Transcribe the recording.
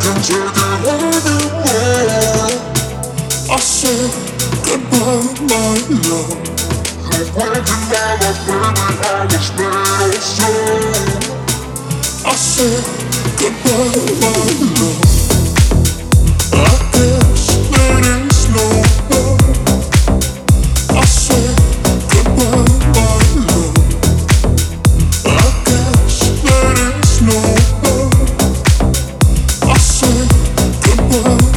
The. I said goodbye, my love. I've waited my I've I. I said goodbye, my love. Huh? whoa.